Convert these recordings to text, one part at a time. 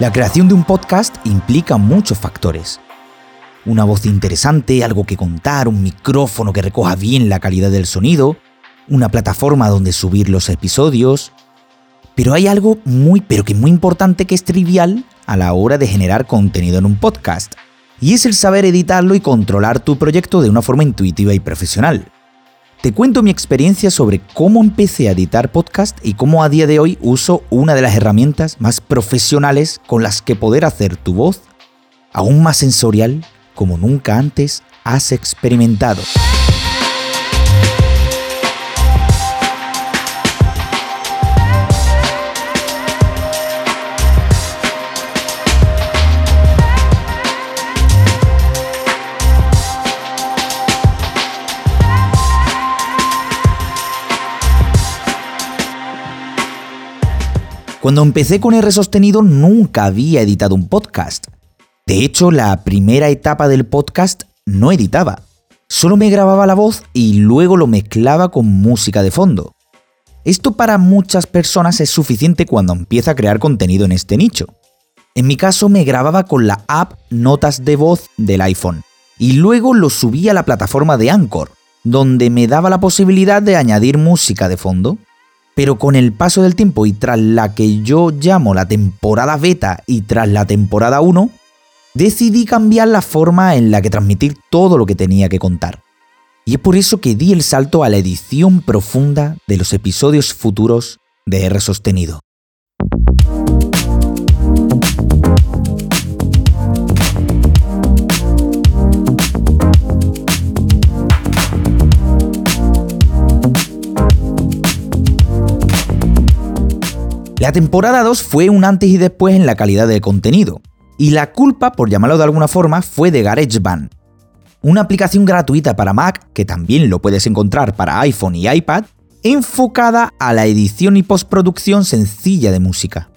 La creación de un podcast implica muchos factores. Una voz interesante, algo que contar, un micrófono que recoja bien la calidad del sonido, una plataforma donde subir los episodios. Pero hay algo muy, pero que muy importante que es trivial a la hora de generar contenido en un podcast, y es el saber editarlo y controlar tu proyecto de una forma intuitiva y profesional. Te cuento mi experiencia sobre cómo empecé a editar podcast y cómo a día de hoy uso una de las herramientas más profesionales con las que poder hacer tu voz aún más sensorial como nunca antes has experimentado. Cuando empecé con R sostenido nunca había editado un podcast. De hecho, la primera etapa del podcast no editaba. Solo me grababa la voz y luego lo mezclaba con música de fondo. Esto para muchas personas es suficiente cuando empieza a crear contenido en este nicho. En mi caso me grababa con la app Notas de voz del iPhone y luego lo subía a la plataforma de Anchor, donde me daba la posibilidad de añadir música de fondo. Pero con el paso del tiempo y tras la que yo llamo la temporada beta y tras la temporada 1, decidí cambiar la forma en la que transmitir todo lo que tenía que contar. Y es por eso que di el salto a la edición profunda de los episodios futuros de R sostenido. La temporada 2 fue un antes y después en la calidad del contenido, y la culpa, por llamarlo de alguna forma, fue de GarageBand, una aplicación gratuita para Mac, que también lo puedes encontrar para iPhone y iPad, enfocada a la edición y postproducción sencilla de música.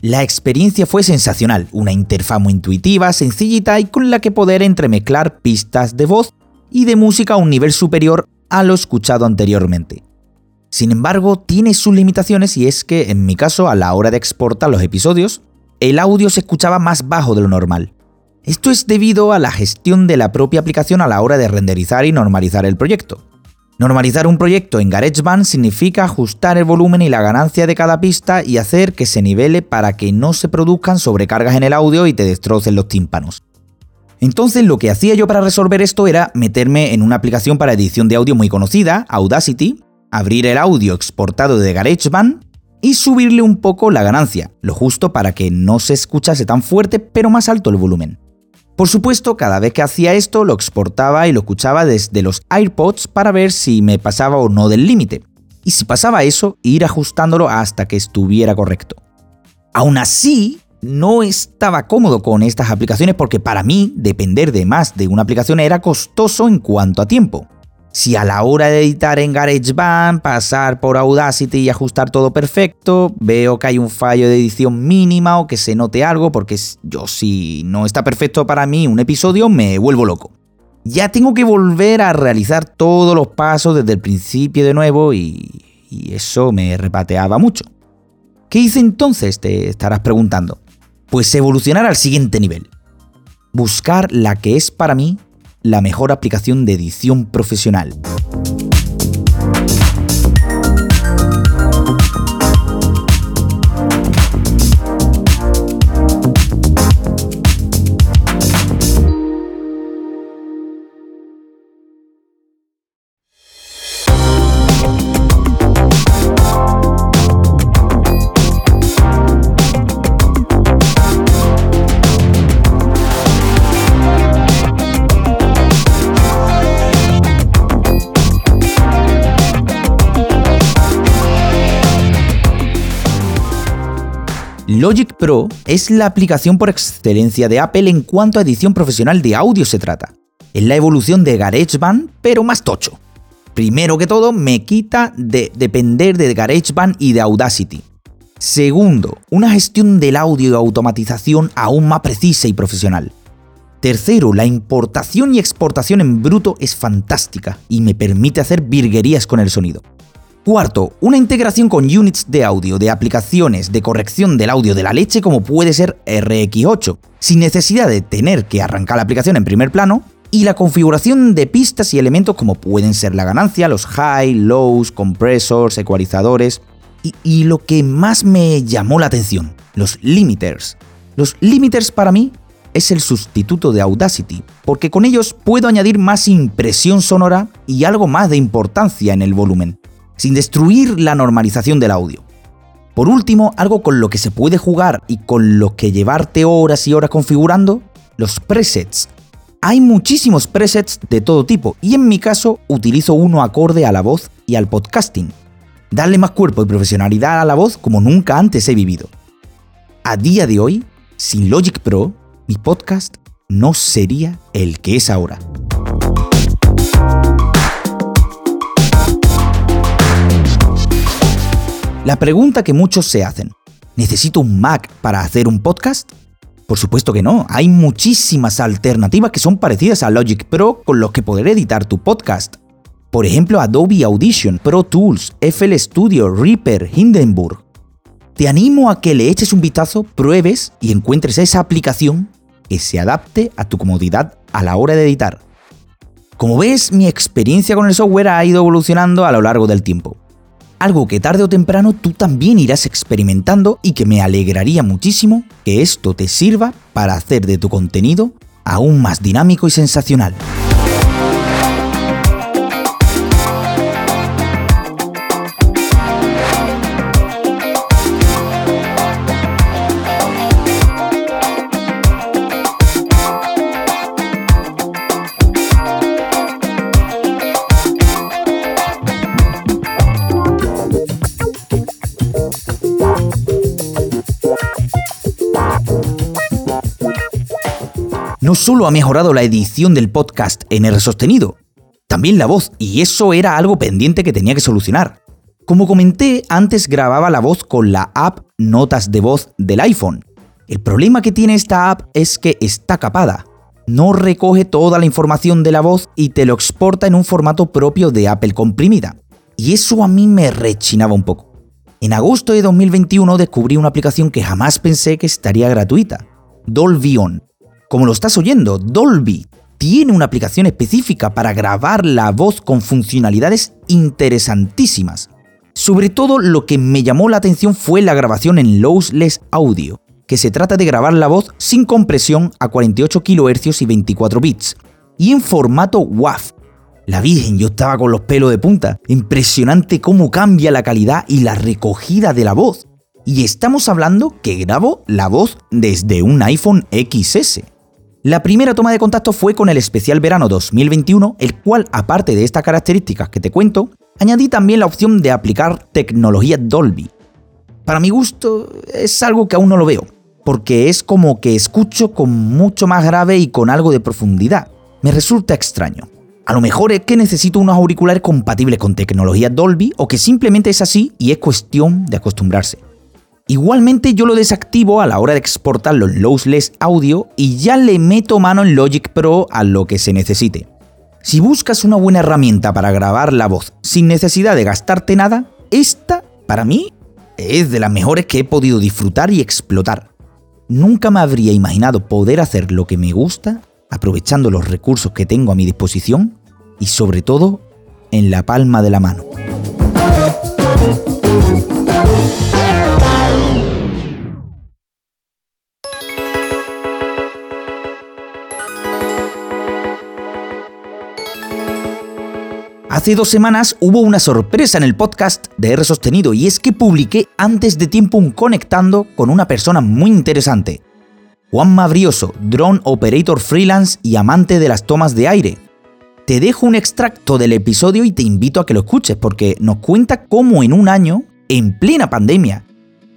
La experiencia fue sensacional, una interfaz muy intuitiva, sencillita y con la que poder entremezclar pistas de voz y de música a un nivel superior a lo escuchado anteriormente. Sin embargo, tiene sus limitaciones y es que, en mi caso, a la hora de exportar los episodios, el audio se escuchaba más bajo de lo normal. Esto es debido a la gestión de la propia aplicación a la hora de renderizar y normalizar el proyecto. Normalizar un proyecto en GarageBand significa ajustar el volumen y la ganancia de cada pista y hacer que se nivele para que no se produzcan sobrecargas en el audio y te destrocen los tímpanos. Entonces lo que hacía yo para resolver esto era meterme en una aplicación para edición de audio muy conocida, Audacity, abrir el audio exportado de GarageBand y subirle un poco la ganancia, lo justo para que no se escuchase tan fuerte pero más alto el volumen. Por supuesto, cada vez que hacía esto lo exportaba y lo escuchaba desde los AirPods para ver si me pasaba o no del límite. Y si pasaba eso, ir ajustándolo hasta que estuviera correcto. Aún así, no estaba cómodo con estas aplicaciones porque para mí depender de más de una aplicación era costoso en cuanto a tiempo si a la hora de editar en GarageBand, pasar por Audacity y ajustar todo perfecto, veo que hay un fallo de edición mínima o que se note algo, porque yo si no está perfecto para mí un episodio me vuelvo loco. Ya tengo que volver a realizar todos los pasos desde el principio de nuevo y, y eso me repateaba mucho. ¿Qué hice entonces? Te estarás preguntando. Pues evolucionar al siguiente nivel. Buscar la que es para mí la mejor aplicación de edición profesional. Logic Pro es la aplicación por excelencia de Apple en cuanto a edición profesional de audio se trata. Es la evolución de GarageBand, pero más tocho. Primero que todo, me quita de depender de GarageBand y de Audacity. Segundo, una gestión del audio y automatización aún más precisa y profesional. Tercero, la importación y exportación en bruto es fantástica y me permite hacer virguerías con el sonido. Cuarto, una integración con units de audio de aplicaciones de corrección del audio de la leche como puede ser RX8, sin necesidad de tener que arrancar la aplicación en primer plano, y la configuración de pistas y elementos como pueden ser la ganancia, los high, lows, compresors, ecualizadores, y, y lo que más me llamó la atención, los limiters. Los limiters para mí es el sustituto de Audacity, porque con ellos puedo añadir más impresión sonora y algo más de importancia en el volumen sin destruir la normalización del audio. Por último, algo con lo que se puede jugar y con lo que llevarte horas y horas configurando, los presets. Hay muchísimos presets de todo tipo y en mi caso utilizo uno acorde a la voz y al podcasting. Darle más cuerpo y profesionalidad a la voz como nunca antes he vivido. A día de hoy, sin Logic Pro, mi podcast no sería el que es ahora. La pregunta que muchos se hacen, ¿necesito un Mac para hacer un podcast? Por supuesto que no, hay muchísimas alternativas que son parecidas a Logic Pro con los que poder editar tu podcast. Por ejemplo, Adobe Audition, Pro Tools, FL Studio, Reaper, Hindenburg. Te animo a que le eches un vistazo, pruebes y encuentres esa aplicación que se adapte a tu comodidad a la hora de editar. Como ves, mi experiencia con el software ha ido evolucionando a lo largo del tiempo algo que tarde o temprano tú también irás experimentando y que me alegraría muchísimo que esto te sirva para hacer de tu contenido aún más dinámico y sensacional. No solo ha mejorado la edición del podcast en R sostenido, también la voz, y eso era algo pendiente que tenía que solucionar. Como comenté, antes grababa la voz con la app Notas de voz del iPhone. El problema que tiene esta app es que está capada. No recoge toda la información de la voz y te lo exporta en un formato propio de Apple comprimida. Y eso a mí me rechinaba un poco. En agosto de 2021 descubrí una aplicación que jamás pensé que estaría gratuita, Dolby On, como lo estás oyendo, Dolby tiene una aplicación específica para grabar la voz con funcionalidades interesantísimas. Sobre todo lo que me llamó la atención fue la grabación en lossless audio, que se trata de grabar la voz sin compresión a 48 kHz y 24 bits, y en formato WAV. La Virgen, yo estaba con los pelos de punta. Impresionante cómo cambia la calidad y la recogida de la voz. Y estamos hablando que grabo la voz desde un iPhone XS. La primera toma de contacto fue con el especial verano 2021, el cual, aparte de estas características que te cuento, añadí también la opción de aplicar tecnología Dolby. Para mi gusto, es algo que aún no lo veo, porque es como que escucho con mucho más grave y con algo de profundidad. Me resulta extraño. A lo mejor es que necesito unos auriculares compatibles con tecnología Dolby o que simplemente es así y es cuestión de acostumbrarse. Igualmente yo lo desactivo a la hora de exportarlo en lossless audio y ya le meto mano en Logic Pro a lo que se necesite. Si buscas una buena herramienta para grabar la voz sin necesidad de gastarte nada, esta, para mí, es de las mejores que he podido disfrutar y explotar. Nunca me habría imaginado poder hacer lo que me gusta aprovechando los recursos que tengo a mi disposición y sobre todo en la palma de la mano. Hace dos semanas hubo una sorpresa en el podcast de R Sostenido y es que publiqué antes de tiempo un conectando con una persona muy interesante. Juan Mabrioso, drone operator freelance y amante de las tomas de aire. Te dejo un extracto del episodio y te invito a que lo escuches porque nos cuenta cómo en un año, en plena pandemia,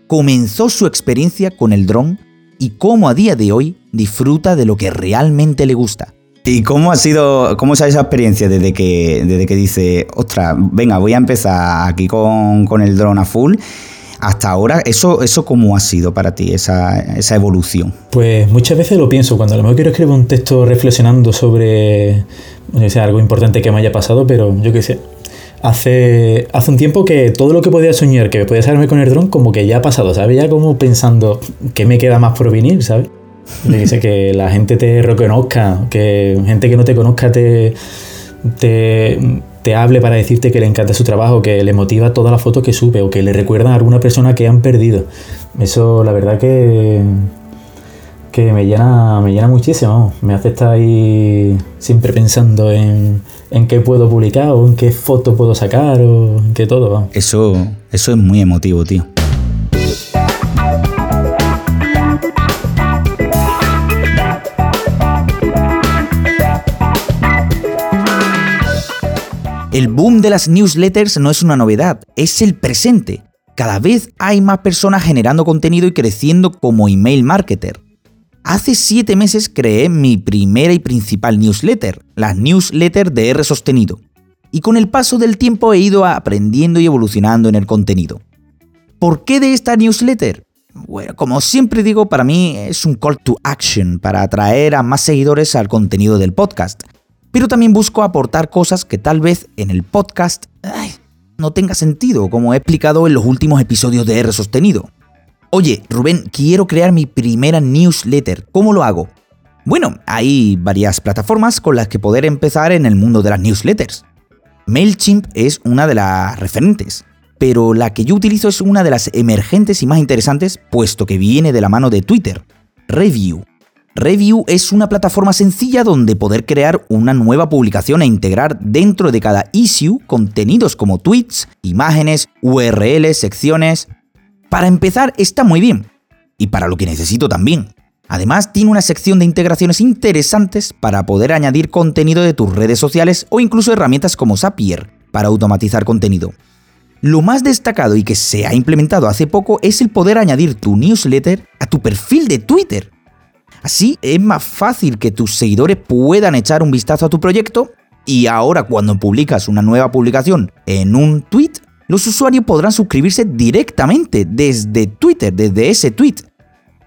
comenzó su experiencia con el dron y cómo a día de hoy disfruta de lo que realmente le gusta. ¿Y cómo ha sido, cómo es esa experiencia desde que, desde que dice, ostras, venga, voy a empezar aquí con, el drone a full? Hasta ahora, ¿eso, eso cómo ha sido para ti, esa, evolución? Pues muchas veces lo pienso, cuando a lo mejor quiero escribir un texto reflexionando sobre algo importante que me haya pasado, pero yo qué sé, hace, hace un tiempo que todo lo que podía soñar que podía salirme con el dron, como que ya ha pasado, ¿sabes? Ya como pensando, ¿qué me queda más por venir, ¿sabes? Dice que la gente te reconozca, que gente que no te conozca te, te, te, hable para decirte que le encanta su trabajo, que le motiva todas las fotos que sube o que le recuerdan a alguna persona que han perdido. Eso, la verdad que, que me llena, me llena muchísimo. Me hace estar ahí siempre pensando en, en qué puedo publicar o en qué foto puedo sacar o en qué todo. Eso, eso es muy emotivo, tío. El boom de las newsletters no es una novedad, es el presente. Cada vez hay más personas generando contenido y creciendo como email marketer. Hace 7 meses creé mi primera y principal newsletter, las newsletters de R sostenido. Y con el paso del tiempo he ido aprendiendo y evolucionando en el contenido. ¿Por qué de esta newsletter? Bueno, como siempre digo, para mí es un call to action para atraer a más seguidores al contenido del podcast pero también busco aportar cosas que tal vez en el podcast no tenga sentido, como he explicado en los últimos episodios de R sostenido. Oye, Rubén, quiero crear mi primera newsletter. ¿Cómo lo hago? Bueno, hay varias plataformas con las que poder empezar en el mundo de las newsletters. MailChimp es una de las referentes, pero la que yo utilizo es una de las emergentes y más interesantes, puesto que viene de la mano de Twitter, Review. Review es una plataforma sencilla donde poder crear una nueva publicación e integrar dentro de cada issue contenidos como tweets, imágenes, URLs, secciones. Para empezar está muy bien. Y para lo que necesito también. Además tiene una sección de integraciones interesantes para poder añadir contenido de tus redes sociales o incluso herramientas como Zapier para automatizar contenido. Lo más destacado y que se ha implementado hace poco es el poder añadir tu newsletter a tu perfil de Twitter Así es más fácil que tus seguidores puedan echar un vistazo a tu proyecto y ahora cuando publicas una nueva publicación en un tweet, los usuarios podrán suscribirse directamente desde Twitter, desde ese tweet.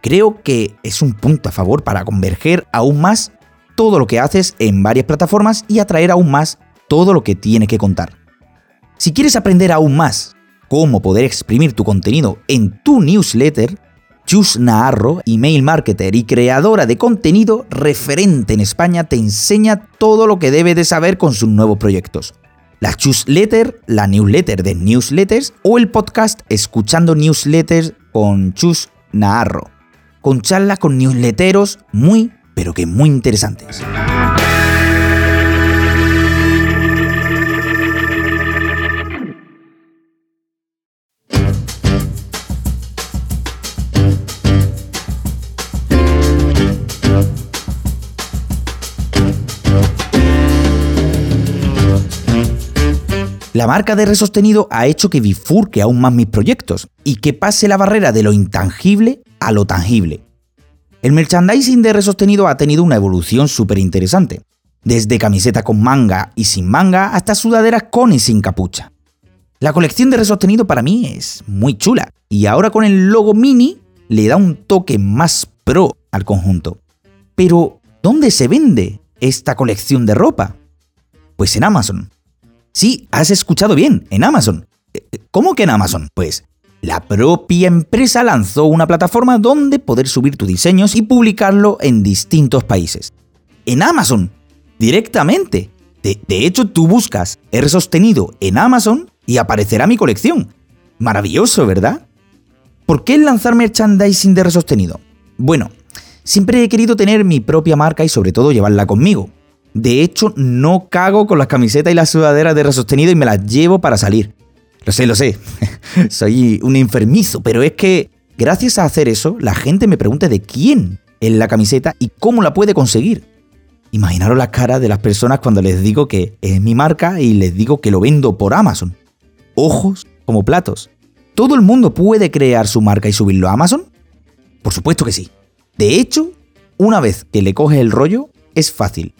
Creo que es un punto a favor para converger aún más todo lo que haces en varias plataformas y atraer aún más todo lo que tienes que contar. Si quieres aprender aún más cómo poder exprimir tu contenido en tu newsletter, Chus Naharro, email marketer y creadora de contenido referente en España, te enseña todo lo que debe de saber con sus nuevos proyectos. La Chusletter, la newsletter de newsletters o el podcast Escuchando Newsletters con Chus Naharro, con charlas con newsletteros muy, pero que muy interesantes. La marca de resostenido ha hecho que bifurque aún más mis proyectos y que pase la barrera de lo intangible a lo tangible. El merchandising de resostenido ha tenido una evolución súper interesante, desde camiseta con manga y sin manga hasta sudaderas con y sin capucha. La colección de resostenido para mí es muy chula y ahora con el logo mini le da un toque más pro al conjunto. Pero, ¿dónde se vende esta colección de ropa? Pues en Amazon. Sí, has escuchado bien, en Amazon. Eh, eh, ¿Cómo que en Amazon? Pues la propia empresa lanzó una plataforma donde poder subir tus diseños y publicarlo en distintos países. En Amazon, directamente. De, hecho, tú buscas R sostenido en Amazon y aparecerá mi colección. Maravilloso, ¿verdad? ¿Por qué lanzar merchandising de R sostenido? Bueno, siempre he querido tener mi propia marca y sobre todo llevarla conmigo. De hecho, no cago con las camisetas y las sudaderas de resostenido y me las llevo para salir. Lo sé, lo sé. Soy un enfermizo, pero es que gracias a hacer eso, la gente me pregunta de quién es la camiseta y cómo la puede conseguir. Imaginaros las caras de las personas cuando les digo que es mi marca y les digo que lo vendo por Amazon. Ojos como platos. ¿Todo el mundo puede crear su marca y subirlo a Amazon? Por supuesto que sí. De hecho, una vez que le coges el rollo, es fácil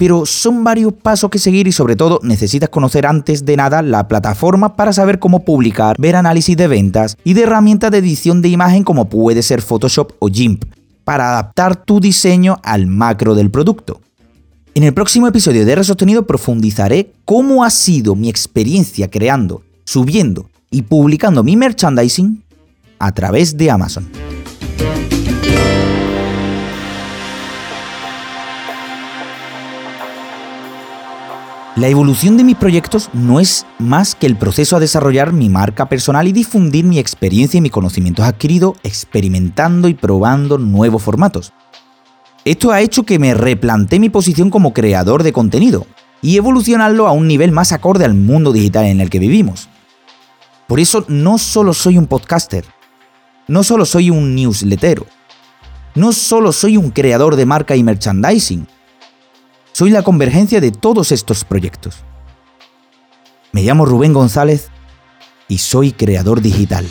pero son varios pasos que seguir y sobre todo necesitas conocer antes de nada la plataforma para saber cómo publicar, ver análisis de ventas y de herramientas de edición de imagen como puede ser Photoshop o GIMP, para adaptar tu diseño al macro del producto. En el próximo episodio de R profundizaré cómo ha sido mi experiencia creando, subiendo y publicando mi merchandising a través de Amazon. La evolución de mis proyectos no es más que el proceso a desarrollar mi marca personal y difundir mi experiencia y mis conocimientos adquiridos experimentando y probando nuevos formatos. Esto ha hecho que me replantee mi posición como creador de contenido y evolucionarlo a un nivel más acorde al mundo digital en el que vivimos. Por eso no solo soy un podcaster, no solo soy un newslettero, no solo soy un creador de marca y merchandising, soy la convergencia de todos estos proyectos. Me llamo Rubén González y soy creador digital.